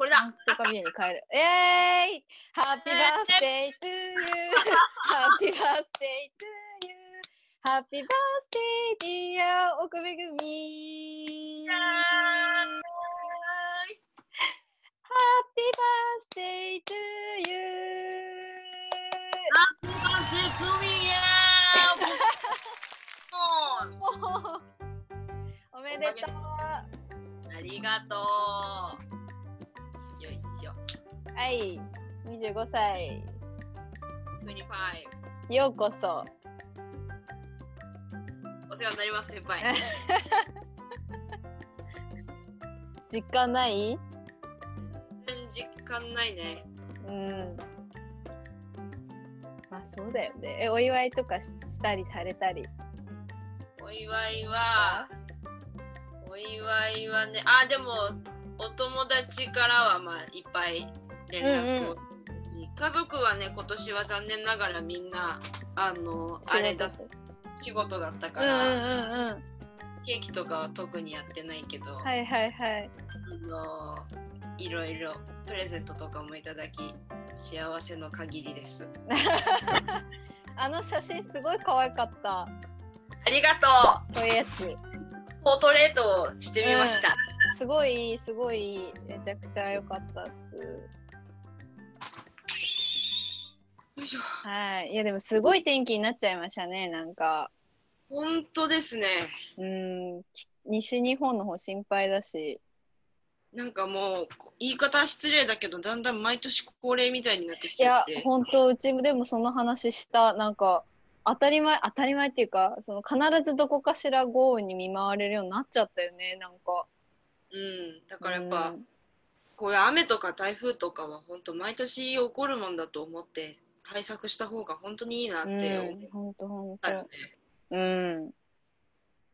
これだなんとかビューに変える。えーい !Happy birthday to you!Happy birthday to you!Happy birthday dear 奥めぐみ !Happy birthday to you! 完成罪やももうおめでとううありがとうはい、25歳。25ようこそ。お世話になります先輩 実感ない？実感ないねうん。まあそうだよね。え、お祝いとかししたりされたり？お祝いはお祝いはねあでもお友達からはまあいっぱい連絡を、家族はね今年は残念ながらみんなあのあれだ仕事仕事だったかうんうんら、うんうん。ケーキとかは特にやってないけど、はいはいはい。あのいろいろプレゼントとかもいただき幸せの限りです あの写真すごい可愛かった。ありがとこういうやつ。うポートレートをしてみました、すごいすごい。めちゃくちゃ良かったっす。はい。いやでもすごい天気になっちゃいましたね。なんか。本当ですねうん。き西日本の方心配だし。なんかもうこ言い方は失礼だけどだんだん毎年恒例みたいになってきいやちゃって、本当うちもでもその話した。なんか、当たり前、当たり前っていうか、その必ずどこかしら豪雨に見舞われるようになっちゃったよね。なんか。うん、だからやっぱ、うんこういう雨とか台風とかは本当毎年起こるもんだと思って対策した方が本当にいいなって思うんっ、たよとね。。うん。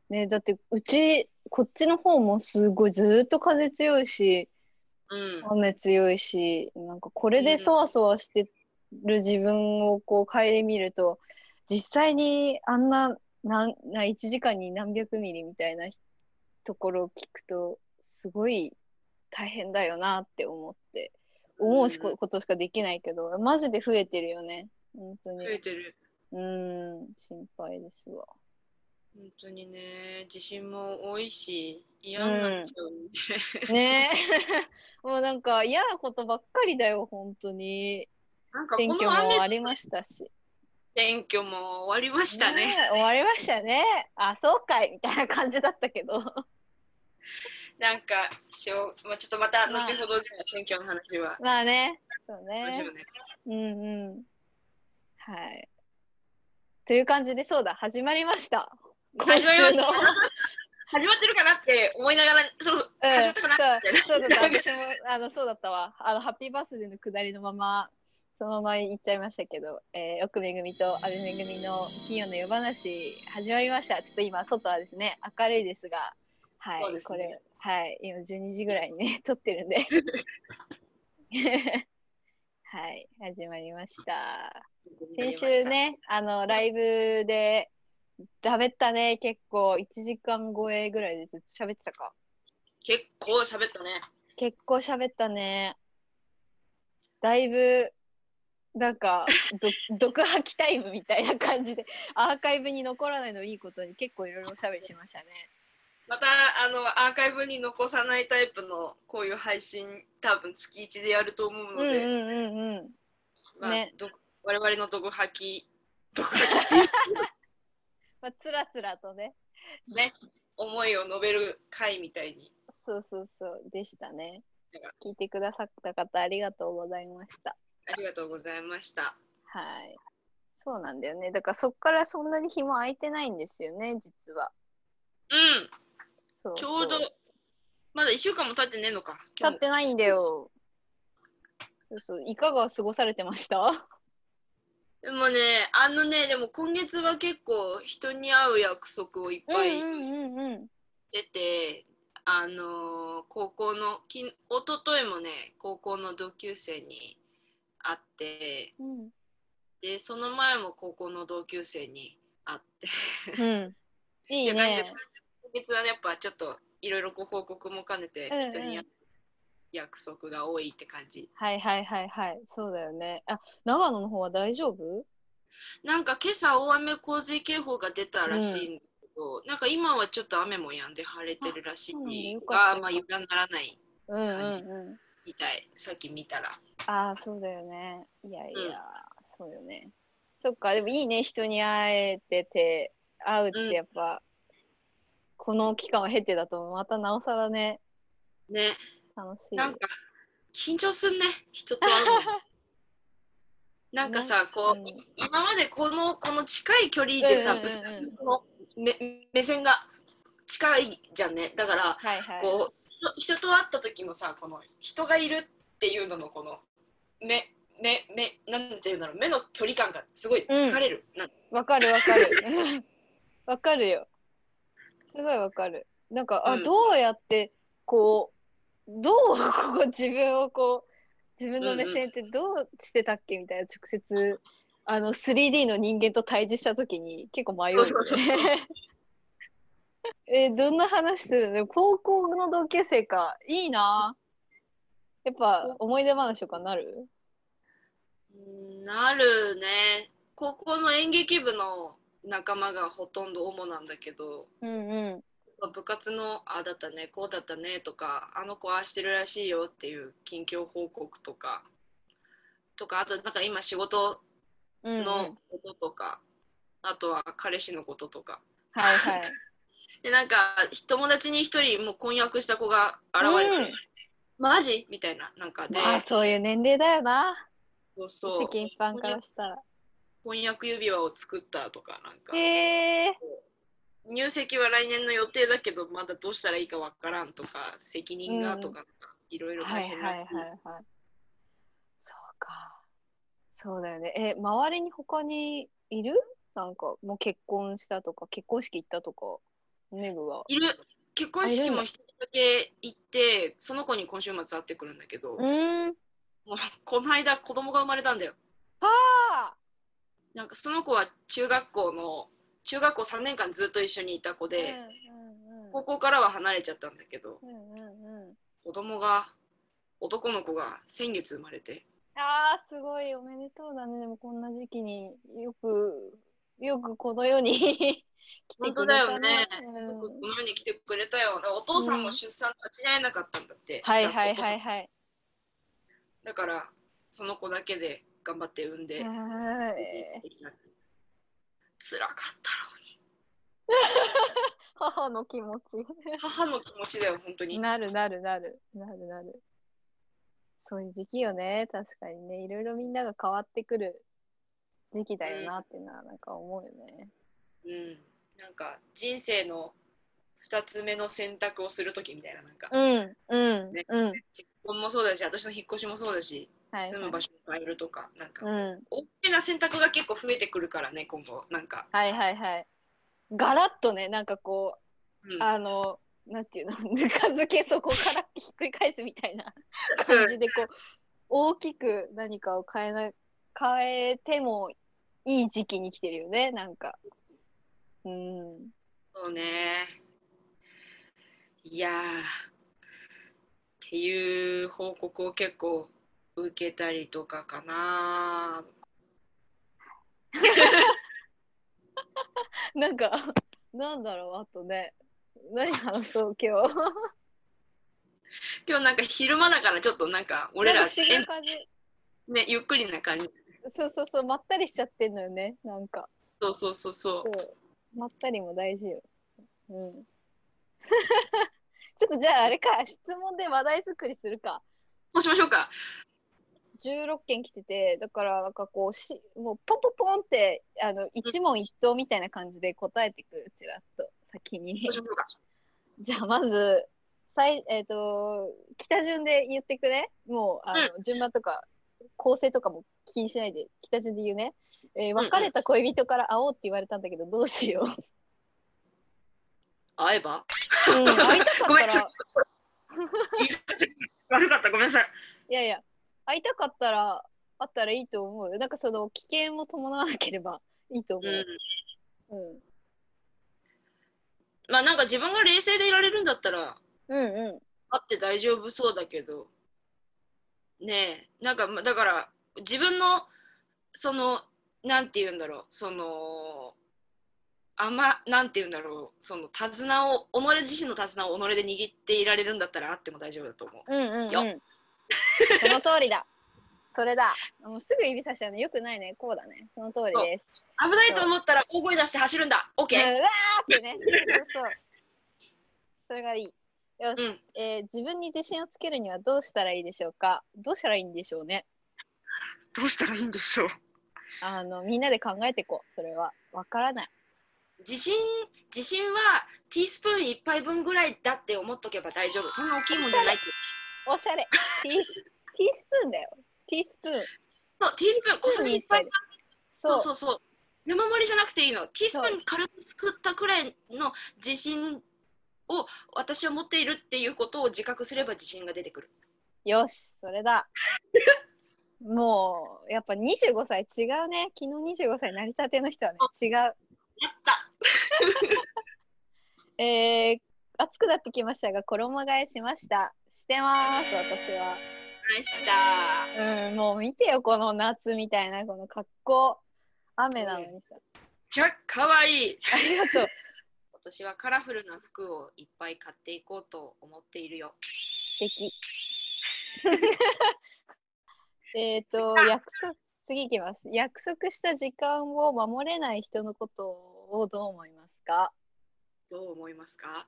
ねだって、うち、こっちの方もすごいずーっと風強いし、うん、雨強いし、なんかこれでそわそわしてる自分をこう顧みると、実際にあんな、なんな1時間に何百ミリみたいなところを聞くと、すごい大変だよなって思って、思うことしかできないけど、マジで増えてるよね。本当に。増えてる。うん、心配ですわ。本当にね、地震も多いし、嫌になっちゃう、ねねえ。もうなんか嫌なことばっかりだよ、本当に。なんか選挙もありましたし。選挙も終わりましたね。え終わりましたね。あ、そうかいみたいな感じだったけど。なんかしょう、まあ、ちょっとまたまあ後ほどでは選挙の話はまあね。そうね。うんうん。はい。という感じで、そうだ、始まりました。今 始まってるかなって思いながら、そうそう、うん始まったかなみたいな。そうそうだった、私も あのそうだったわ。あのハッピーバースデーの下りのまま、そのまま行っちゃいましたけど、えー、奥めぐみと阿部めぐみの金曜の夜話始まりました。ちょっと今、外はですね、明るいですが、はい、そうですねこれ、はい、今12時ぐらいにね、撮ってるんで。はい、始まりました。先週。ね、あの、ライブで、喋ったね、結構、1時間超えぐらいでずっと喋ってたか？結構喋ったね。結構喋ったね。だいぶ、なんか、ど毒吐きタイムみたいな感じで、アーカイブに残らないのいいことに結構いろいろおしゃべりしましたね。またあのアーカイブに残さないタイプのこういう配信多分月1でやると思うので、うんうんうんうん。まあねど我々の毒吐き 毒吐き まあ、つらつらとね。ね思いを述べる回みたいにそうそうそう、でしたね。聞いてくださった方、ありがとうございました。ありがとうございました。はい。そうなんだよね。だからそっからそんなに日も空いてないんですよね、実は。うんそうちょうどまだ1週間も経ってねえのか。経ってないんだよ。そうそう。いかが過ごされてました？でもねあのねでも今月は結構人に会う約束をいっぱいうんうんうん。出て、あのー高校のき一昨日もね高校の同級生に会ってうん。でその前も高校の同級生に会ってうん。いいね。今月はねやっぱちょっといろいろご報告も兼ねてうんうん人に約束が多いって感じ。はいはいはいはい。そうだよね。あ、長野の方は大丈夫？なんか今朝大雨洪水警報が出たらしいんだけど、なんか今はちょっと雨も止んで晴れてるらしいよかったが、まあ油断ならないうんうん感じうん。みたい。さっき見たら。ああ、そうだよね。いやいや、うんそうよね。そっか、でもいいね、人に会えてて、会うってやっぱ、この期間を経てだと、またなおさらね、ね。楽しい。なんか緊張すんね、人と会うの。なんかさ、こう、うんい今までこのこの近い距離でさ、うんうんうんの目目線が近いじゃんね。だから、はいはい。こう人人と会った時もさ、この人がいるっていうののこの目目目なんていうんだろう目の距離感がすごい疲れる。なんわかるわかる。わかるよ。すごいわかる。なんか、あ、うんどうやって、こう、どうこう自分をこう、自分の目線ってどうしてたっけみたいな、直接、あの、3D の人間と対峙したときに結構迷うよね。そうそう え、どんな話するの？高校の同級生か。いいな。やっぱ思い出話とかなる？うんなるね。高校の演劇部の仲間がほとんど主なんだけど、うんうん。まあ部活のああだったねこうだったねとかあの子ああしてるらしいよっていう近況報告とかとかあとなんか今仕事うんうん、のこととか、あとは彼氏のこととかはいはい。でなんか友達に一人もう婚約した子が現れて、うんマジ？みたいななんかで、まあそういう年齢だよな。そうそう世間一般からしたら。婚約指輪を作ったとかなんか、へえ入籍は来年の予定だけどまだどうしたらいいかわからんとか責任がとかいろいろ大変らしい。はいはい。そうか。そうだよね。え、周りに他にいる？なんか、もう結婚したとか、結婚式行ったとか、メグは？いる結婚式も一人だけ行ってその子に今週末会ってくるんだけど。もうこの間子供が生まれたんだよはあなんかその子は中学校の中学校3年間ずっと一緒にいた子で、うんうんうん。高校からは離れちゃったんだけどうんうんうん。子供が男の子が先月生まれて。ああ、すごい、おめでとうだね。でもこんな時期によく、よくこの世に 来て本当くれただよね、うん。この世に来てくれたよ。お父さんも出産立ち会えなかったんだって、はいはいお父さんはいはい。だからその子だけで頑張って産んで、はい辛かった 母の気持ち。母の気持ちだよ本当になるなるなるなるなる。そういう時期よね。確かにね。いろいろみんなが変わってくる時期だよなっていうのはなんか思うよね。うんなんか人生の2つ目の選択をする時みたいななんか、うんうんねうん。結婚もそうだし私の引っ越しもそうだし、はい、住む場所を変えるとかなんか、うん。大きな選択が結構増えてくるからね今後なんか、はいはいはい。ガラッとね、なんかこうんう、あの、なんていうの、ぬか漬けそこからひっくり返すみたいな感じで、こう、大きく何かを変えな、変えてもいい時期に来てるよね、なんか。うん。そうねいやーっていう報告を結構受けたりとかかな なんか、なんだろう、あとね、何話そう、今日。今日なんか昼間だからちょっとなんか俺ら。ねゆっくりな感じそうそうそう、まったりしちゃってんのよね、なんか。そうそうそうそうそう。まったりも大事よ。うん。ちょっとじゃああれか、質問で話題作りするか。そうしましょうか16件来てて、だからなんかこうし、もうポンポンポンって、あの、一問一答みたいな感じで答えてくる、ちらっと、先に。じゃあまず、さいえっ、と、北順で言ってくれもう、あの、順番とか、構成とかも気にしないで、北順で言うね。えーんうん。別れた恋人から会おうって言われたんだけど、どうしよう。会えば？うん、会いたかったら、悪かった。ごめんなさい。いやいや、会いたかったら、会ったらいいと思うよ。なんかその危険を伴わなければいいと思うんう。うん。まあなんか自分が冷静でいられるんだったらうんうん。会って大丈夫そうだけどねえなんかまだから自分のそのなんて言うんだろうそのあんまなんて言うんだろうその手綱を己自身の手綱を己で握っていられるんだったらあっても大丈夫だと思う。うんうんようん。その通りだ。それだ。もうすぐ指さしちゃうのよくないね。こうだね。その通りです。危ないと思ったら大声出して走るんだ OK! うんうわーってね。そうそう。それがいい。よし、うんえー自分に自信をつけるにはどうしたらいいでしょうか？どうしたらいいんでしょうね？どうしたらいいんでしょう？あのみんなで考えていこうそれはわからない自信自信はティースプーン1杯分ぐらいだって思っとけば大丈夫そんな大きいもんじゃないっておしゃれ。ティーティースプーンだよ。ティースプーン。そうティースプーン小さじ1杯分そそううそうそう。山盛りじゃなくていいの。ティースプーン軽く作ったくらいの自信を私は持っているっていうことを自覚すれば自信が出てくる。よしそれだ。もうやっぱ25歳違うね。昨日25歳なりたての人はね違う。やった。えー、暑くなってきましたが衣替えしましたしてます私はでしたうん、もう見てよ、この夏みたいな、この格好。雨なのにさ。きゃかわいいありがとう。今年はカラフルな服をいっぱい買っていこうと思っているよ素敵。えっと、約束、次いきます。約束した時間を守れない人のことをどう思いますか？どう思いますか？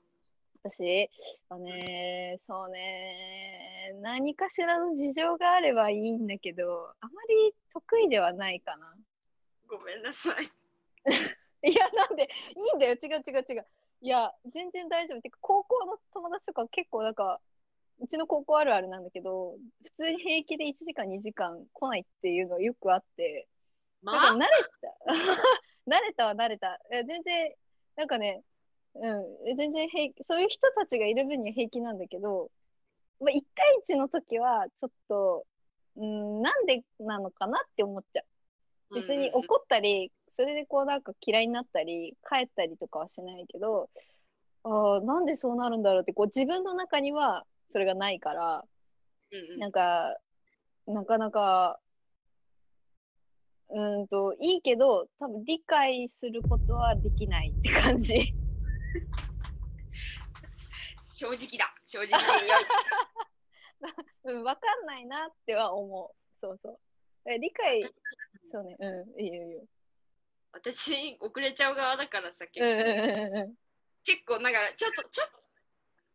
私、あのね、そうね、何かしらの事情があればいいんだけど、あまり得意ではないかな。ごめんなさい いや、なんで、いいんだよ、違う違う違う。いや、全然大丈夫。てか、高校の友達とか結構、なんか、うちの高校あるあるなんだけど、普通に平気で1時間、2時間来ないっていうのがよくあって、まなんか慣れた。慣れたは慣れた。いや全然、なんかね、うん、全然平気、そういう人たちがいる分には平気なんだけど、まあ、1対1の時は、ちょっと、うん、なんでなのかなって思っちゃう。別に怒ったり、それでこうなんか嫌いになったり帰ったりとかはしないけどあーなんでそうなるんだろうってこう自分の中にはそれがないからうんうん。なんかなかなかうーんといいけど多分理解することはできないって感じ 正直だ正直でよいうん分かんないなっては思う。そうそう。え理解そうね。うんいいよいいよ。私遅れちゃう側だからさ結構,、結構だからちょっとちょっと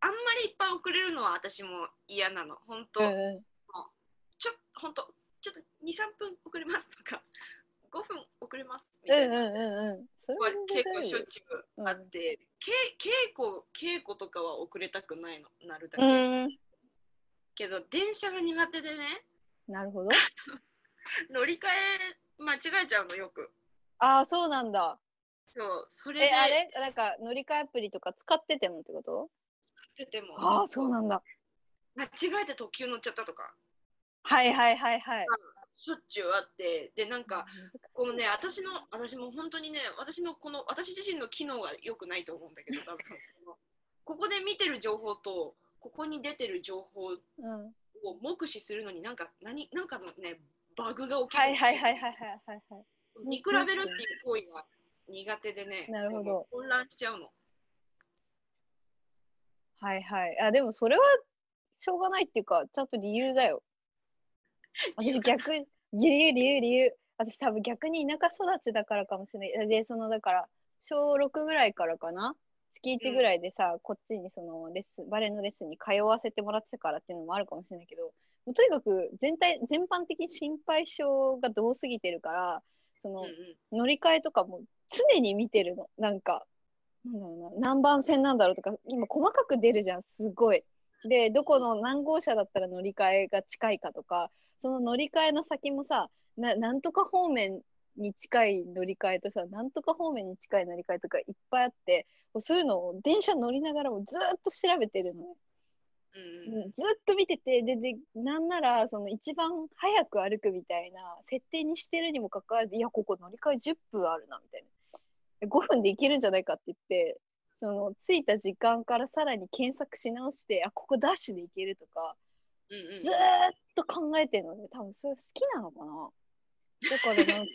あんまりいっぱい遅れるのは私も嫌なの。本当、うんうん。ちょ本当ちょっと23分遅れますとか5分遅れますみたいな、うんうんうんうん。それ結構しょっちゅうあって、け稽古稽古とかは遅れたくないのなるだ夫け、うん。けど電車が苦手でね。なるほど。乗り換え間違えちゃうのよく。ああそうなんだ。そうそれで。えあれ？なんか乗り換えアプリとか使っててもってこと？出ても。ああそうなんだ。間違えて特急乗っちゃったとか。はいはいはいはいしょっちゅうあってでなんかこのね私の私も本当にね私のこの私自身の機能が良くないと思うんだけど 多分。ここで見てる情報とここに出てる情報うん。を目視するのになんか何なんかのねバグが起きる。はいはいはいはいはいはいはい。見比べるっていう行為が苦手でねなるほど。混乱しちゃうの。はいはい。あでもそれはしょうがないっていうかちゃんと理由だよ 私逆に理由理由理由。私多分逆に田舎育ちだからかもしれない。でそのだから小6ぐらいからかな？月1ぐらいでさ、こっちにそのレッスンバレエのレッスンに通わせてもらってたからっていうのもあるかもしれないけどもうとにかく全体全般的に心配性が多すぎてるからその、うんうん。乗り換えとかも常に見てるの。なんかなんだろうな何番線なんだろうとか今細かく出るじゃんすごい。でどこの何号車だったら乗り換えが近いかとかその乗り換えの先もさななんとか方面に近い乗り換えとさなんとか方面に近い乗り換えとかいっぱいあってそういうのを電車乗りながらもずーっと調べてるのね。うんうん。ずっと見ててででなんならその一番早く歩くみたいな設定にしてるにもかかわらずいやここ乗り換え10分あるなみたいな。5分で行けるんじゃないかって言ってその着いた時間からさらに検索し直してあここダッシュで行けるとかうんうんずーっと考えてるのね。多分それ好きなのかな。だからなん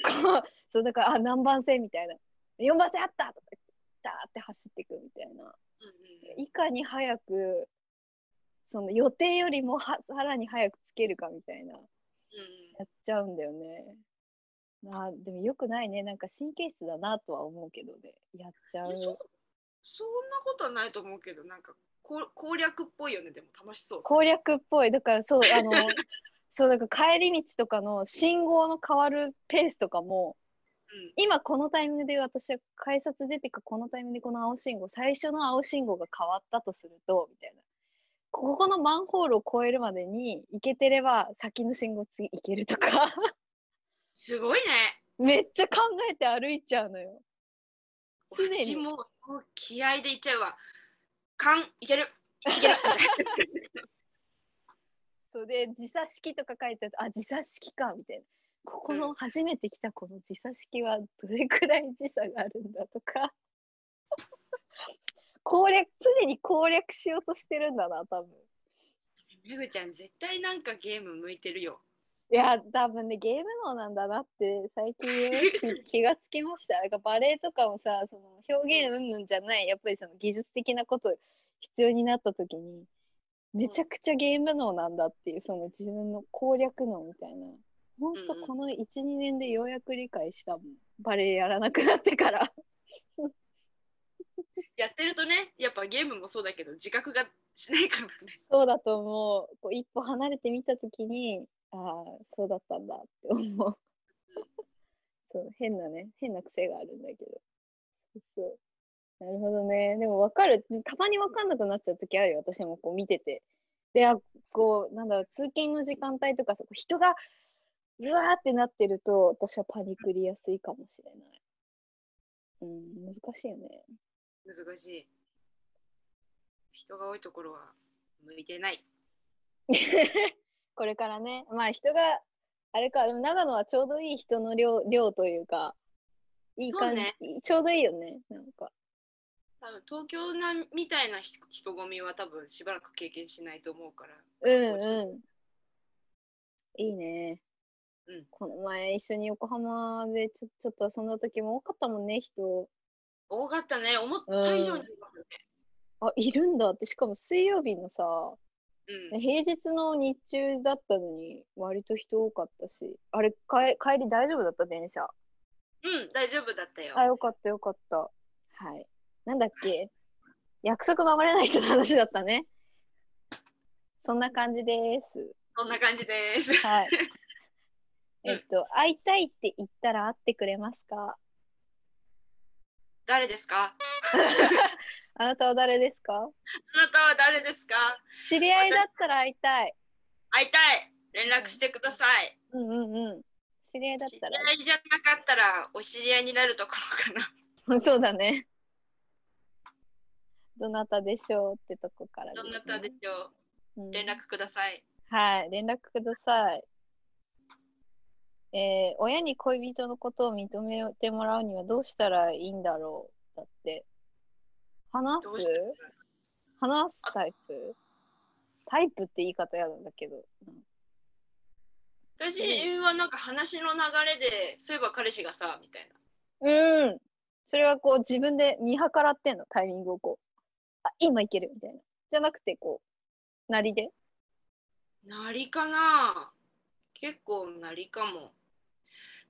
か、そうだから、あ、何番線みたいな。4番線あったとか言って、ダーって走っていくみたいな。うんいかに早く、その予定よりもはさらに早くつけるかみたいな、うんやっちゃうんだよね。まあ、でもよくないね。なんか神経質だなとは思うけどね。やっちゃうそそんなことはないと思うけど、なんか攻略っぽいよね、でも楽しそう。攻略っぽい。だからそう、あの、そう、だから帰り道とかの信号の変わるペースとかも、うん今このタイミングで私は改札出てかこのタイミングでこの青信号、最初の青信号が変わったとすると、みたいな。ここのマンホールを越えるまでに行けてれば先の信号次行けるとか、すごいね。めっちゃ考えて歩いちゃうのよ。私も気合でいっちゃうわ。勘いけるいける それで時差式とか書いてあっ時差式か、みたいな。ここの初めて来たこの時差式はどれくらい時差があるんだとか。攻略、常に攻略しようとしてるんだな、多分。めぐちゃん絶対なんかゲーム向いてるよ。いや、多分ね、ゲーム脳なんだなって最近 気気がつきました。なんかバレエとかもさ、その表現云々じゃない、やっぱりその技術的なこと必要になった時に、めちゃくちゃゲーム脳なんだっていう、その自分の攻略脳みたいな。ほんとうんうんこの1、2年でようやく理解したもん。バレエやらなくなってから。やってるとね、やっぱゲームもそうだけど自覚がしないからね。そうだと思う。こう一歩離れてみた時に、ああ、そうだったんだって思う。そう、変なね、変な癖があるんだけど。そう。なるほどね。でも分かる。たまに分かんなくなっちゃう時あるよ。私もこう見てて。で、あ、こう、なんだろう、通勤の時間帯とかさ、こう人がうわーってなってると、私はパニクりやすいかもしれない。うん、難しいよね。難しい。人が多いところは向いてない。これからね、まあ人が、あれか、でも長野はちょうどいい人の量量というか、いい感じ、ねちょうどいいよね、なんか。多分東京なみたいな人人混みは多分しばらく経験しないと思うから。うんうん。いいね。うんこの前一緒に横浜でちょちょっと遊んだ時も多かったもんね、人。多かったね。思った以上に多かったね。あ、いるんだって、しかも水曜日のさ、うん。平日の日中だったのに、割と人多かったし、あれ、帰帰り大丈夫だった、電車。うん、大丈夫だったよ。あ、よかったよかった。はい。なんだっけ？約束守れない人の話だったね。そんな感じです。そんな感じです。はい。うんえっと、会いたいって言ったら会ってくれますか？誰ですか？あなたは誰ですか？あなたは誰ですか？知り合いだったら会いたい。会いたい連絡してください。うんうんうん。知り合いだっ知りたら。合いじゃなかったらお知り合いになるところかな。そうだね。どなたでしょうってとこからね、どなたでしょう？んう連絡ください。はい、連絡ください。えー親に恋人のことを認めてもらうにはどうしたらいいんだろう？だって。話す？話すタイプ？タイプって言い方やなんだけど。うん私はなんか話の流れで、そういえば彼氏がさ、みたいな。うん。それはこう自分で見計らってんの、タイミングをこう。あ、今いけるみたいな。じゃなくてこう、なりで？なりかな結構なりかも。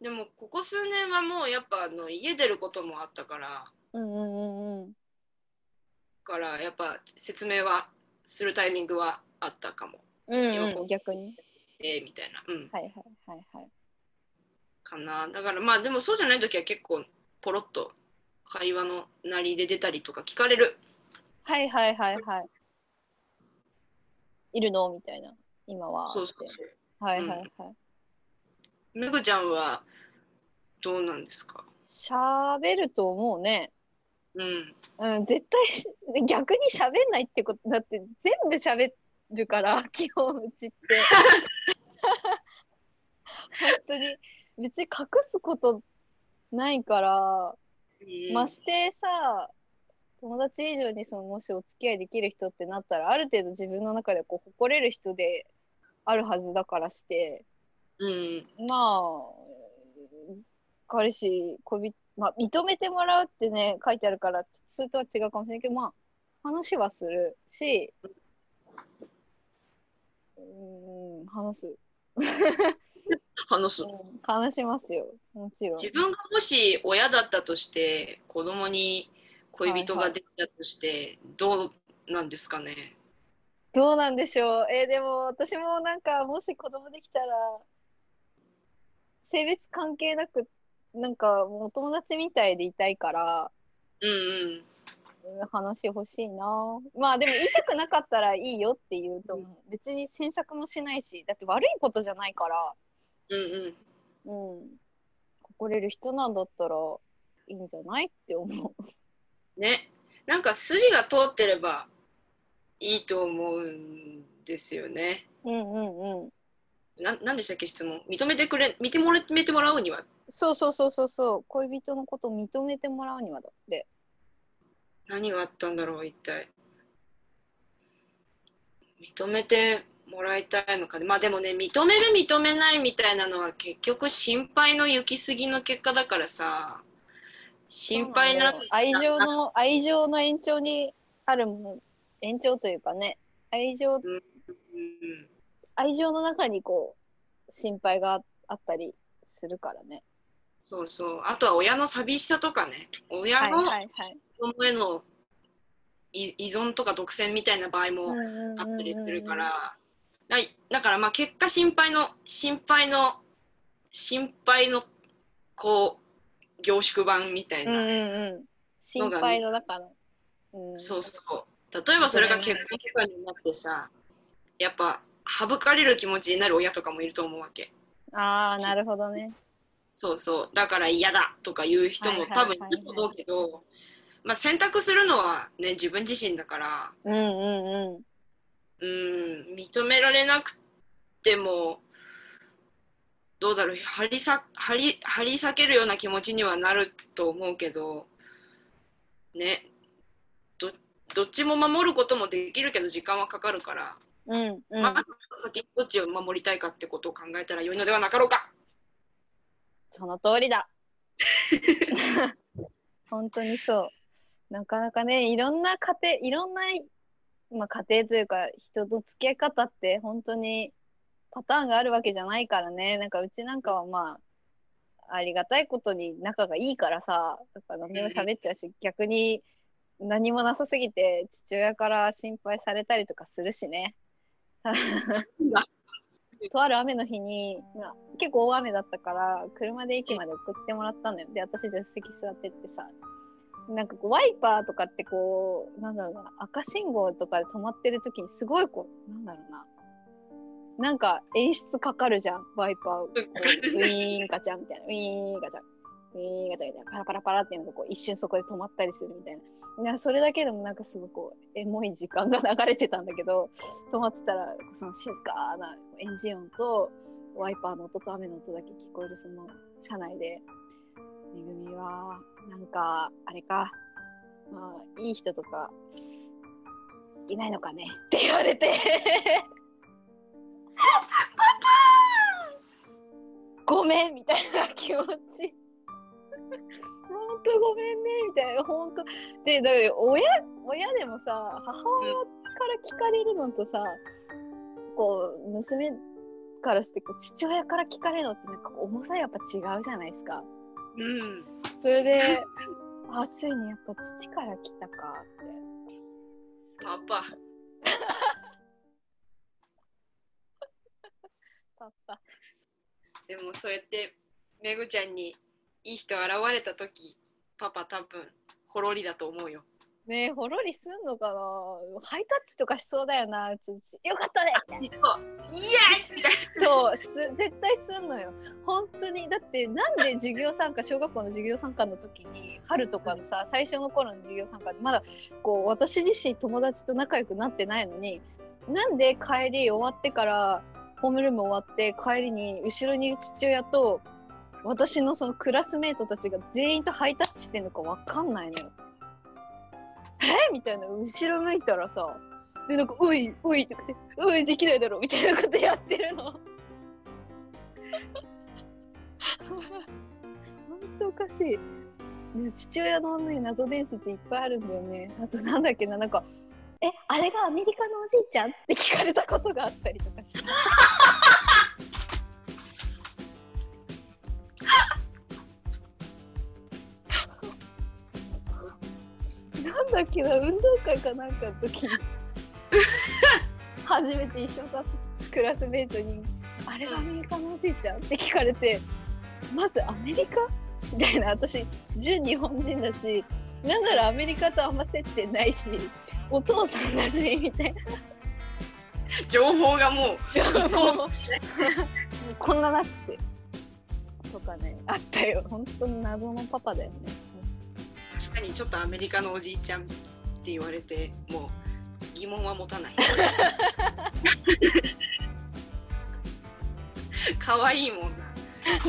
でも、ここ数年はもうやっぱあの家出ることもあったから、うんうんうんうん。からやっぱ説明はするタイミングはあったかも。うん、ううん、逆に。えー、みたいな。うん。はいはいはいはい。かな。だからまあでもそうじゃない時は結構ポロッと会話のなりで出たりとか聞かれる。はいはいはいはい。いるのみたいな。今は。そうそうってはいはいはい。めぐちゃんはどうなんですか？喋ると思うね。うん。うん、絶対し 逆に喋んないってことだって全部喋るから 基本うちって。本当に。別に隠すことないから、ましてさ友達以上にそのもしお付き合いできる人ってなったらある程度自分の中でこう誇れる人であるはずだからして、うん。まあ、彼氏、恋人、まあ、認めてもらうってね、書いてあるから、それとは違うかもしれないけど、まあ、話はするし、うん、話す。話す。うん話しますよ、もちろん。自分がもし親だったとして、子供に恋人ができたとして、どうなんですかね？どうなんでしょう。えーでも私もなんか、もし子供できたら、性別関係なく、なんか、もうお友達みたいでいたいから、うんうん。うん話欲しいな。まあでも言いたくなかったらいいよって言うと、別に詮索もしないし、だって悪いことじゃないから、うんうん。うん。心れる人なんだったらいいんじゃないって思う。ね。なんか筋が通ってればいいと思うんですよね。うんうんうん。ななんでしたっけ質問。認めてくれ認めてもらうには。そうそうそうそうそう。恋人のことを認めてもらうにはだって。何があったんだろう一体。認めてもらいたいのか。ねまあでもね認める認めないみたいなのは結局心配の行き過ぎの結果だからさ。心配な愛情の愛情の延長にあるもの。延長というかね。愛情うん愛情の中にこう心配があったりするからね。そうそうあとは親の寂しさとかね親はいの。子供への依依存とか独占みたいな場合もあったりするから、だだからまあ結果心配の心配の心配のこう凝縮版みたいな、うんうんうん。心配の中の。うん、そうそう例えばそれが結婚とかになってさやっぱ省かれる気持ちになる親とかもいると思うわけ。ああ、なるほどね。そうそう。だから嫌だとか言う人も多分いると思うけど、まあ、選択するのはね自分自身だから。うんうんうん。うん認められなくてもどうだろう。張りさ張り張り裂けるような気持ちにはなると思うけどね。どどっちも守ることもできるけど時間はかかるから、うんうん。まあ先どっちを守りたいかってことを考えたら良いのではなかろうかその通りだ。本当にそう。なかなかね、いろんな家庭、いろんな、まあ、家庭というか、人と付き合い方って本当にパターンがあるわけじゃないからね。なんかうちなんかはまあ、ありがたいことに仲がいいからさ、だから何でも喋っちゃうし、逆に何もなさすぎて父親から心配されたりとかするしね。とある雨の日に、まあ、結構大雨だったから車で駅まで送ってもらったのよ。で私助手席座ってってさなんかこうワイパーとかってこうなんだろうな赤信号とかで止まってる時にすごいこうなんだろうななんか演出かかるじゃん。ワイパーウィーンガチャみたいな。ウィーンガチャウィーンガチャみたいな。パラパラパラっていうのがこう一瞬そこで止まったりするみたいないやそれだけでもなんかすごいこうエモい時間が流れてたんだけど 止まってたらその静かなエンジン音とワイパーの音と雨の音だけ聞こえるその車内で「めぐみはなんかあれかまあいい人とかいないのかね」って言われて。ごめんみたいな気持ち本当ごめんねみたいな本当。でだから親親でもさ母親から聞かれるのとさこう娘からしてこう父親から聞かれるのってなんか重さやっぱ違うじゃないですか。うん。それであついにやっぱ父から来たかって。パパ。パパ。でもそうやってめぐちゃんにいい人現れた時パパ多分ほろりだと思うよ。ねえほろりすんのかな？ハイタッチとかしそうだよな。うちうちよかったね。みたいなそう。イエーイそうす絶対すんのよ。本当に。だってなんで授業参加小学校の授業参加の時に春とかのさ最初の頃の授業参加でまだこう私自身友達と仲良くなってないのになんで帰り終わってからホームルーム終わって帰りに後ろにいる父親と私のそのクラスメートたちが全員とハイタッチしてんのかわかんないのよ。え？みたいな後ろ向いたらさで、なんか、おい、おいとかって、おい、できないだろみたいなことやってるの。ほんとおかしい。ね父親のね、謎伝説いっぱいあるんだよね。あと、なんだっけな、なんか、え、あれがアメリカのおじいちゃん？って聞かれたことがあったりとかして。だっけな、運動会かなんかの時に、初めて一緒だったクラスメートに、あれがアメリカのおじいちゃん？って聞かれて、まずアメリカ？みたいな、私、純日本人だし、なんならアメリカとあんま接点ないし、お父さんだし、みたいな。情報がもう こんななって。とかね、あったよ。本当に謎のパパだよね。確かにちょっとアメリカのおじいちゃんって言われてもう疑問は持たない 可愛いもんな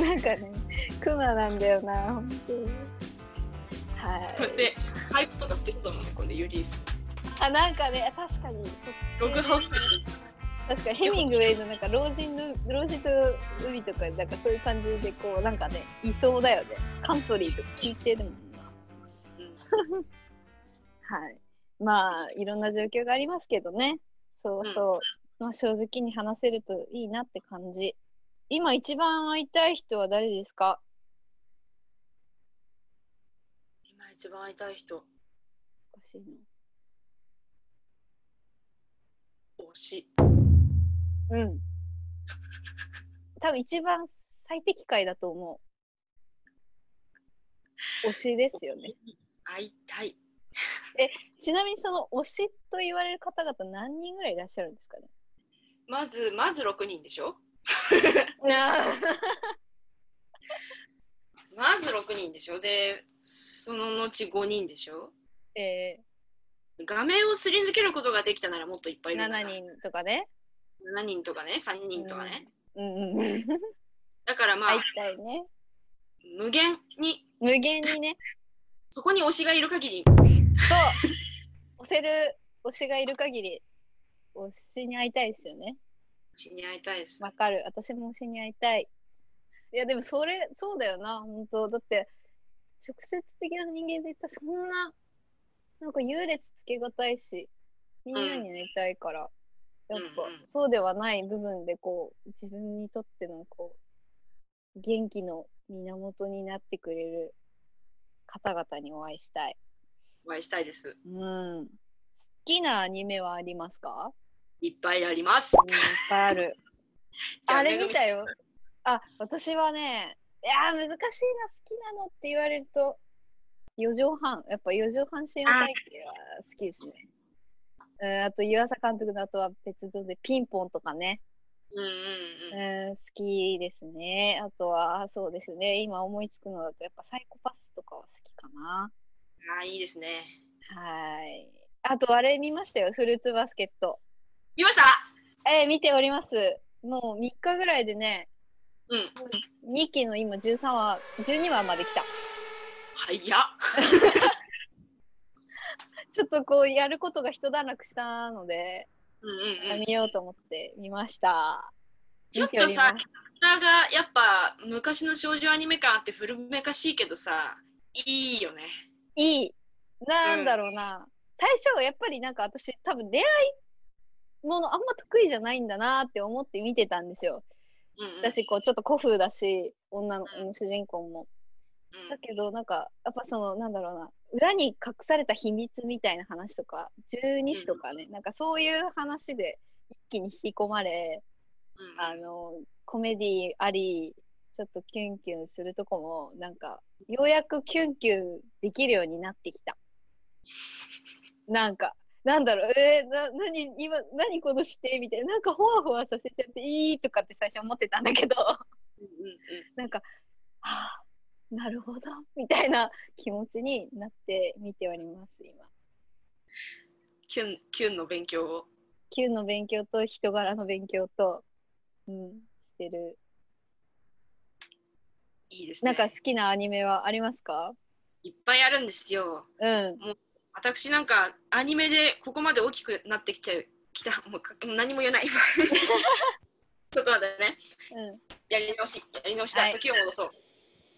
なんかね、クマなんだよな、本当に。はい。でパイプとか捨てそうだもんねこれでユリースあ、なんかね、確かに。ログハウス確かにヘミングウェイのなんか老人の老人と海とかなんかそういう感じでこうなんかねいそうだよねカントリーとか聞いてるもんな はい。まあいろんな状況がありますけどね。そうそう、まあ正直に話せるといいなって感じ。今一番会いたい人は誰ですか？今一番会いたい人。難しい推し。なうん。多分一番最適解だと思う。推しですよね 会いたい。ちなみにその推しと言われる方々何人ぐらいいらっしゃるんですかね？まずまず6人でしょ？まず6人でしょ？でその後5人でしょ？え画面をすり抜けることができたならもっといっぱいいー、るんだな7人とかね。7人とかね？3人とかね、うんうんうん。だからまあ、会いたいね。無限に。無限にね。そこに推しがいる限り。そう。押せる推しがいる限り、推しに会いたいですよね。推しに会いたいです。わかる。私も推しに会いたい。いや、でもそれ、そうだよな、本当。だって、直接的な人間で言ったらそんな、なんか優劣つけがたいし、みんなになりたいから、やっぱ、うんうん。そうではない部分でこう、自分にとってのこう、元気の源になってくれる方々にお会いしたい。お会いしたいですうん。好きなアニメはありますか？いっぱいありますうん、いっぱいある。あれ見たよ。あ、私はね、いやー、難しいな、好きなのって言われると、四畳半、やっぱ四畳半神話体系は好きですね。うん、あと、湯浅監督の後は別ので、ピンポンとかね、うんうん好きですね。あとは、そうですね、今思いつくのだと、やっぱサイコパスとかは好きかな。あーいいですねはい。あと、あれ見ましたよ、フルーツバスケット。見ました？えー見ております。もう3日ぐらいでね、うん2期の今13話、12話まで来た。早っ ちょっとこうやることが一段落したので、うんうんうん見ようと思って見ました。ちょっとさキャラクターがやっぱ昔の少女アニメ感あって古めかしいけどさいいよねいい。なんだろうな。最初はやっぱりなんか私多分恋愛ものあんま得意じゃないんだなって思って見てたんですよ。うんうん私こうちょっと古風だし、女のの主人公も。うん。だけどなんかやっぱそのなんだろうな裏に隠された秘密みたいな話とか十二支とかね、なんかそういう話で一気に引き込まれ、うん。あのコメディありちょっとキュンキュンするとこもなんかようやくキュンキュンできるようになってきた。なんかなんだろうえー、な何今何この視点みたいななんかほわほわさせちゃっていいとかって最初思ってたんだけど。うんうんうん。なんかはあなるほど みたいな気持ちになって見ております今。キュンキュンの勉強を。Q の勉強と人柄の勉強とうんしてる。いいですね。なんか好きなアニメはありますか？いっぱいあるんですよ。うん。私なんかアニメでここまで大きくなってきちゃうきた。もうかもう何も言えない。ちょっと待ってね。うん。やり直しやり直した、はい。時を戻そう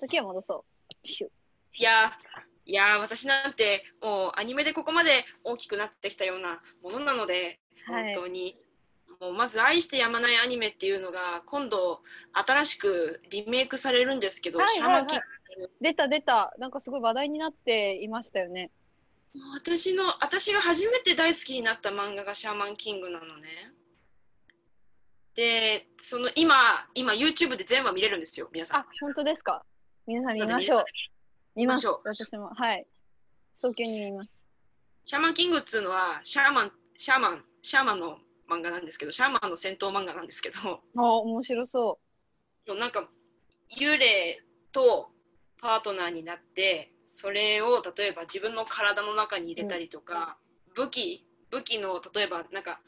時を戻そう。シュいやーいやー私なんてもうアニメでここまで大きくなってきたようなものなのではい本当に、もうまず愛してやまないアニメっていうのが今度新しくリメイクされるんですけど、はいシャーマンキング出た出た。なんかすごい話題になっていましたよね。私の私が初めて大好きになった漫画がシャーマンキングなのね。で、その今、今 YouTube で全話見れるんですよ、皆さん。あ、本当ですか？皆さん見ましょう。見ましょ私も。はい。早急に見ます。シャーマンキングっつうのはシャーマン、シャーマン、シャーマンの漫画なんですけど、シャーマンの戦闘漫画なんですけど、あ、面白そそうなんか幽霊とパートナーになって、それを例えば自分の体の中に入れたりとか、武器、武器の例えばなんか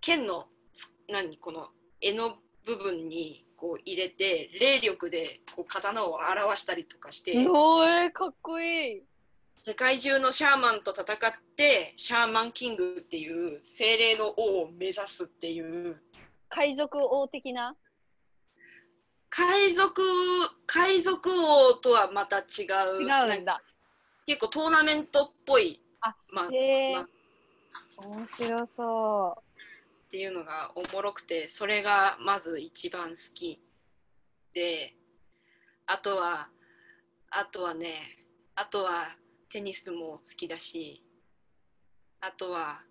剣のつ何この柄の部分にこう入れて霊力でこう刀を表したりとかしう。ておー、かっこいい。世界中のシャーマンと戦ってシャーマンキングっていう精霊の王を目指すっていう海賊王的な？海賊海賊王とはまた違う違うんだ。結構トーナメントっぽいあまあ、っへえま。面白そていうのがおもろくてそれがまず一番好きであとはあとはねあとはテニスも好きだしあとは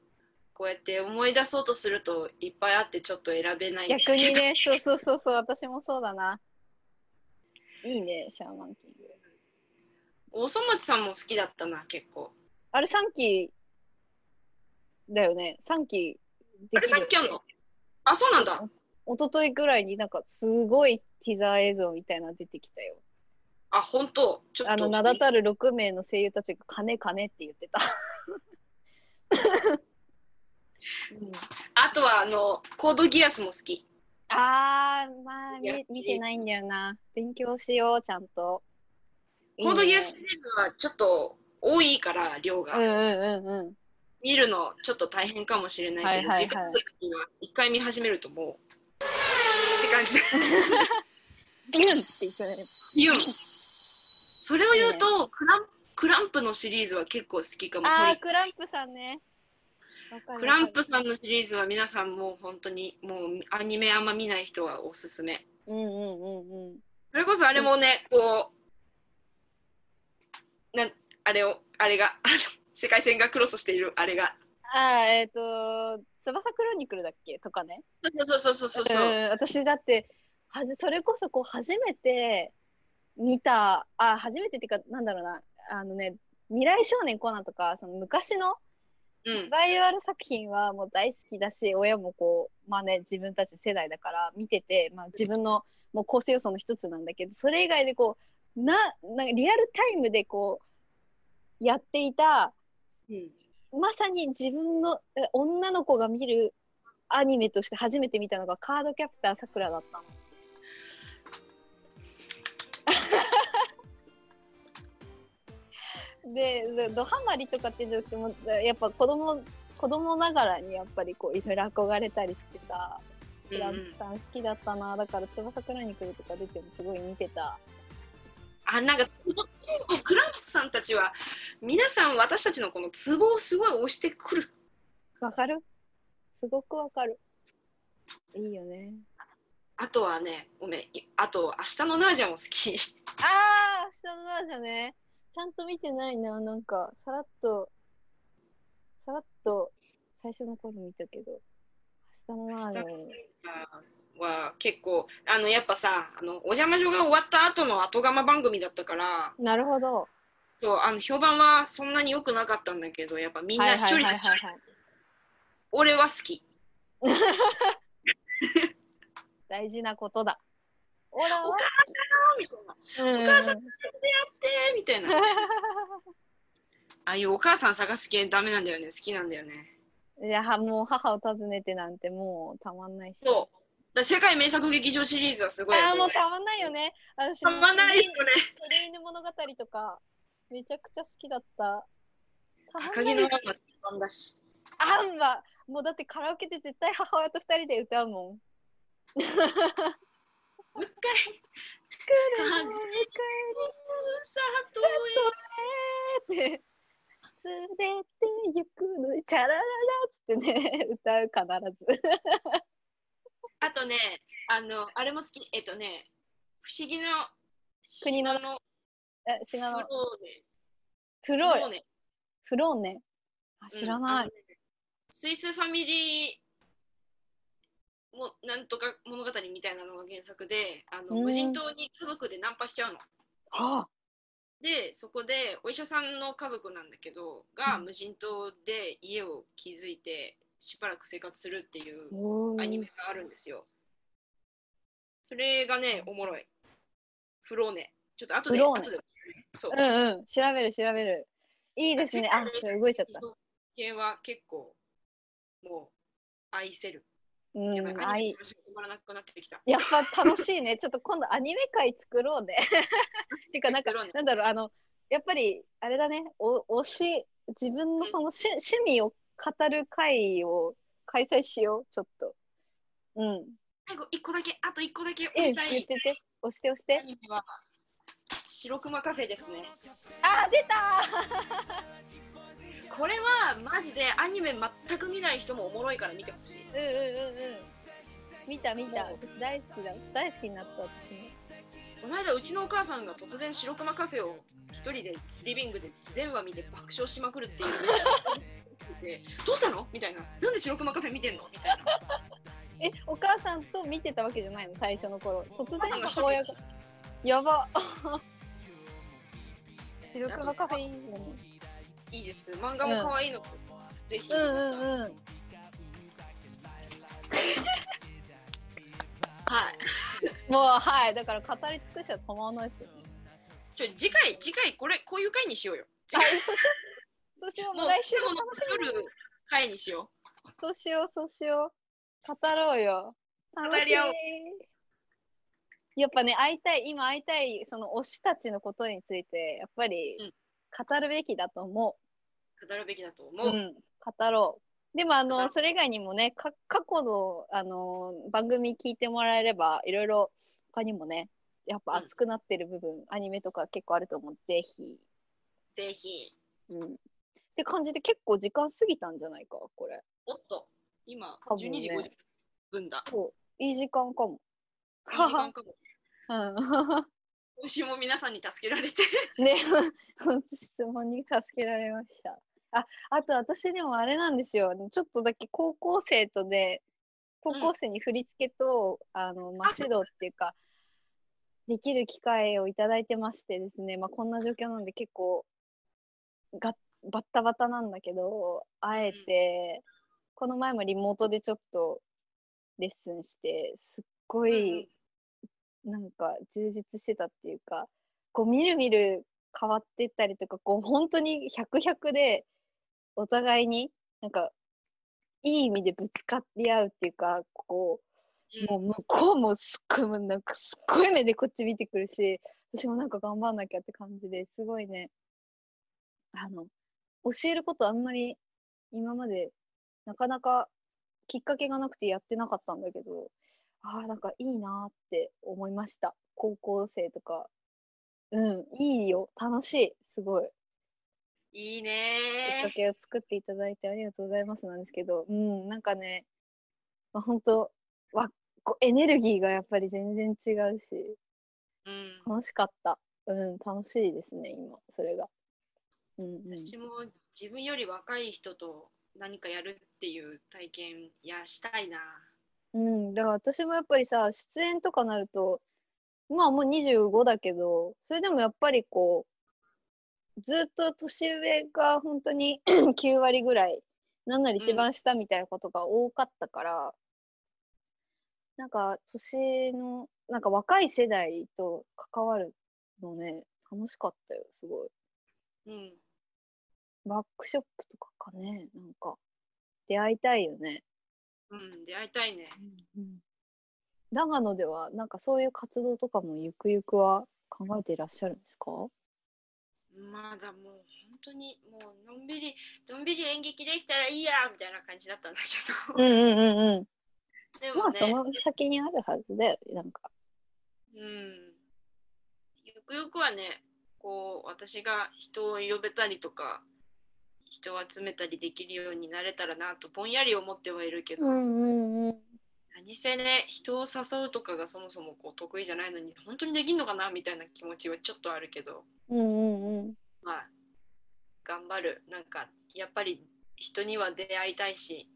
こうやって思い出そうとするといっぱいあってちょっと選べなう。いんですけど逆にね、そうそうそうそう、私もそうだな。いいね、シャーマンキング。おそ松さんも好きだったな結構あれ3期だよね。3期あれさっきあんの？あそうなんだ一昨日ぐらいになんかすごいティザー映像みたいなの出てきたよ。あ本当ちょっとあの名だたる6名の声優たちが金金って言ってた。う んあとはあのコードギアスも好きあー、まあ見見てないんだよな。勉強しよう、ちゃんと。コードギアスシリーズはちょっと多いから量が、うんうんうんうん。見るのちょっと大変かもしれないけど、時間の時には一回見始めるともう って感じ。でビュンって言ってね。言うのそれを言うと、クランクランプのシリーズは結構好きかも。あクランプさんね。クランプさんのシリーズは皆さんもう本当にもうアニメあんま見ない人はおすすめ。うんうんうんうん。それこそあれもね、こうなんあれをあれが世界線がクロスしているあれが。あー、えっ、と、翼クロニクルだっけ？とかね。そうそうそうそうそうそう、ん、私だってはじそれこそこう初めて見たあ初めてっていうかなんだろうなあのね未来少年コナンとかその昔のうん。バイオアル作品はもう大好きだし親もこうまあね自分たち世代だから見てて、まあ、自分のもう構成要素の一つなんだけどそれ以外でこうななんかリアルタイムでこうやっていたうんまさに自分の女の子が見るアニメとして初めて見たのがカードキャプターさくらだったの。ででドハマりとかってじゃなくてもやっぱ子供子供ながらにやっぱりこういろいろ憧れたりしてさうんクランプさん好きだったなだから翼クロニクルとか出てもすごい見てたあなんかクランプさんたちは皆さん私たちのこのツボをすごい押してくるわかる？すごくわかるいいよねあとはねごめんいあと明日のナージャも好きああ、明日のナージャね。ちゃんと見てないな。なんか、さらっと、さらっと最初の頃見たけど、明日のナージャね。は結構あのやっぱさあのお邪魔女が終わった後の後釜番組だったからなるほど。そうあの評判はそんなに良くなかったんだけどやっぱみんな視聴率、俺は好き。大事なことだ。お母さんみたいな。お母さんでみたいな。ああいうお母さん探す系ダメなんだよね。好きなんだよね。いや、はもう母を訪ねてなんてもうたまんないし。そう。だ世界名作劇場シリーズはすごいああ、もうこたまんないよね。たまんないよね。鳥犬物語とか、めちゃくちゃ好きだった。赤木のママ番だし。あんは、もうだってカラオケで絶対母親と二人で歌うもん。もう一回。来る風の里へって、連れて行くの、チャラララってね、歌う必ず。あとね、あの、あれも好き。えっとね、不思議の国の島のえ、島のフローネ。フローレ、ネ。フローネ。あ、知らない。うんねスイスファミリーもなんとか物語みたいなのが原作であのうん無人島に家族でナンパしちゃうの。はあ、でそこでお医者さんの家族なんだけどがうん無人島で家を築いてしばらく生活するっていうおアニメがあるんですよ。それがねおもろい。フローネ。ちょっと後で後でそう。うんうん、調べる調べる。いいですね。あ、それ動いちゃった。系は結構もう愛せる。うんやってきた。やっぱ楽しいね。ちょっと今度アニメ会作ろうね。てか、なんか、なんだろう、あの、やっぱり、あれだね、お推し、自分のその趣趣味を語る会を開催しよう、ちょっと。うん。最後、一個だけ、あと一個だけえ、押したい言ってて、押して押しアて。ニメは、白熊カフェですね。あー、出た これはマジでアニメ全く見ない人もおもろいから見てほしい。ーうんうんうんうん。見た見た。大好きだ。大好きになった、私も。この間、うちのお母さんが突然白熊カフェを一人でリビングで全話見て爆笑しまくるっていう どうしたの？みたいな。なんで白熊カフェ見てんの？みたいな。え、お母さんと見てたわけじゃないの？最初の頃。突然母親が。やば。白熊カフェいいよね。いいです。漫画も可愛いので、ぜひうん皆さん。うんうん。はい。もうはい。だから語り尽くしは止まらないですよね。ちょ次回、次回、これ、こういう回にしようよ。そうしよう。ももうう来週も夜回にしよう。そうしよう、そうしよう。語ろうよ。語り合おうやっぱね、会いたい、今会いたい、その推したちのことについて、やっぱりうん語るべきだと思語るべきだとう。思う。うん、語ろう。でも、あの、それ以外にもね、か過去の、あの、番組聞いてもらえれば、いろいろ他にもね、やっぱ熱くなってる部分、アニメとか結構あると思う。ぜひ。ぜひ。うん。って感じで結構時間過ぎたんじゃないか、これ。おっと、今、多分ね12時50分だ。そう。いい時間かも。いい時間かも。うん。今週も皆さんに助けられて。ね、本当質問に助けられました。あ、あと私でもあれなんですよ。ちょっとだけ高校生とで、高校生に振り付けと、あの、ま指導っていうか、できる機会をいただいてましてですね、まあ、こんな状況なんで結構が、バッタバタなんだけど、あえて、この前もリモートでちょっとレッスンして、すっごい、なんか充実してたっていうか、こうみるみる変わっていったりとか、こう本当に100、100でお互いになんかいい意味でぶつかり合うっていうか、こう、もう向こうもすっごいなんかすっごい目でこっち見てくるし、私もなんか頑張んなきゃって感じですごいね、あの、教えることあんまり今までなかなかきっかけがなくてやってなかったんだけど、ああ、なんかいいなーって思いました。高校生とか。うん、いいよ。楽しい。すごい。いいきっねかけを作っていただいてありがとうございますなんですけど、うん、なんかね、まあ、本当わこうエネルギーがやっぱり全然違うし、うん。楽しかった。うん、楽しいですね、今、それが。うんうん。私も自分より若い人と何かやるっていう体験やしたいな。うん、だから私もやっぱりさ、出演とかなると、まあもう25だけど、それでもやっぱりこう、ずっと年上が本当に 9割ぐらい、なんなら一番下みたいなことが多かったから、なんか年の、なんか若い世代と関わるのね、楽しかったよ、すごい。うん。ワークショップとかかね、なんか、出会いたいよね。うん、出会いたいね。うん長野ではなんかそういう活動とかもゆくゆくは考えていらっしゃるんですか？まだもう本当にもうのんびりのんびり演劇できたらいいやみたいな感じだったんだけど、うんうんうんうん。でもね、まあその先にあるはずだよなんか。うん、ゆくゆくはねこう私が人を呼べたりとか人を集めたりできるようになれたらなとぼんやり思ってはいるけど、んうんうん。何せね人を誘うとかがそもそもこう得意じゃないのに本当にできんのかなみたいな気持ちはちょっとあるけどうんうんうん。まあ頑張るなんかやっぱり人には出会いたいし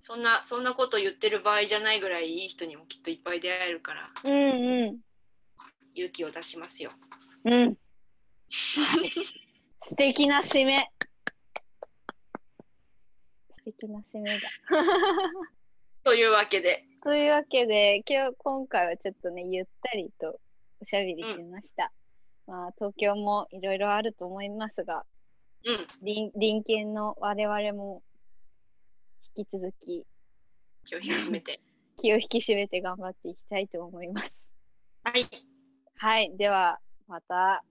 そんなそんなこと言ってる場合じゃないぐらいいい人にもきっといっぱい出会えるからうんうん。勇気を出しますよ。うん。素敵な締め。素敵な締めだ。というわけでというわけで、今日、今回はちょっとね、ゆったりとおしゃべりしました。まあ、東京もいろいろあると思いますが、うん隣隣県の我々も引き続き気を引き締めて。気を引き締めて頑張っていきたいと思います。はいはい、ではまた、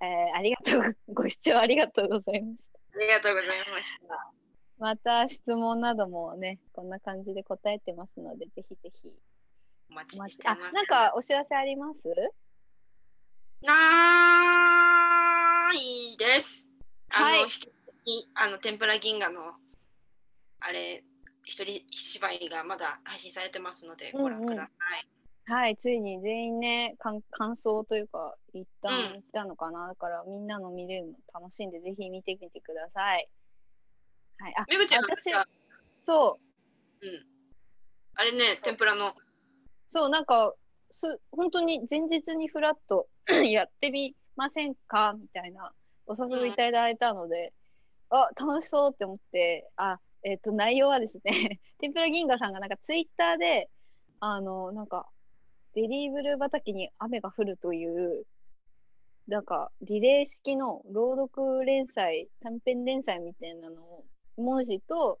えーありがとう、ご視聴ありがとうございました。ありがとうございました。また質問などもね、こんな感じで答えてますので、ぜひぜひお待ちしてます。なんかお知らせあります？ないです。あの、はいあの天ぷら銀河のあれ一人芝居がまだ配信されてますのでうんうんご覧ください。はい、ついに全員ね、かん感想というか、一旦うん言ったのかな、だからみんなの見れるの楽しんで、ぜひ見てみてください。はい、あ、めぐちゃん私さ、そう、うん、あれね天ぷらの。そう、なんか、す本当に前日にフラッと やってみませんか？みたいなお誘いいただいたので、あ、楽しそうって思って、あ、えっ、と、内容はですね、天ぷら銀河さんがなんかツイッターで、あの、なんか、ベリーブルー畑に雨が降るという、なんか、リレー式の朗読連載、短編連載みたいなのを、文字と、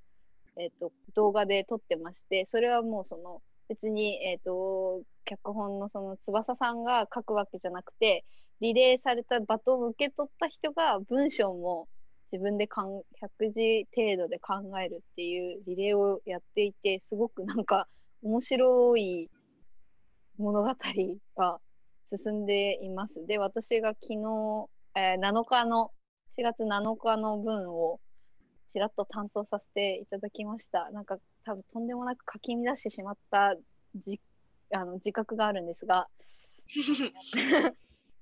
えっ、と、動画で撮ってまして、それはもうその、別に、えっ、と、脚本のその翼さんが書くわけじゃなくて、リレーされたバトンを受け取った人が文章も自分でかん100字程度で考えるっていうリレーをやっていて、すごくなんか面白い物語が進んでいます。で、私が昨日、えー7日の、4月7日の分をちらっと担当させていただきました。なんか多分とんでもなく書き乱してしまったじあの自覚があるんですが、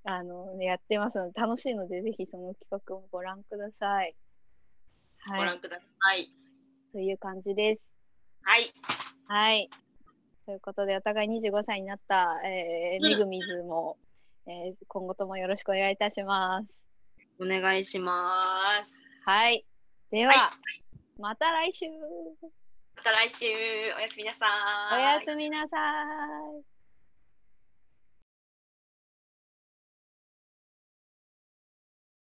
あの、ね、やってますので楽しいのでぜひその企画をご覧ください。はいご覧。ください。という感じです。はい。はい。ということで、お互い25歳になった、えー、うんめぐみずも、えー今後ともよろしくお願いいたします。お願いします。はい。では、はまた来週また来週おやすみなさおい。やすみなさい。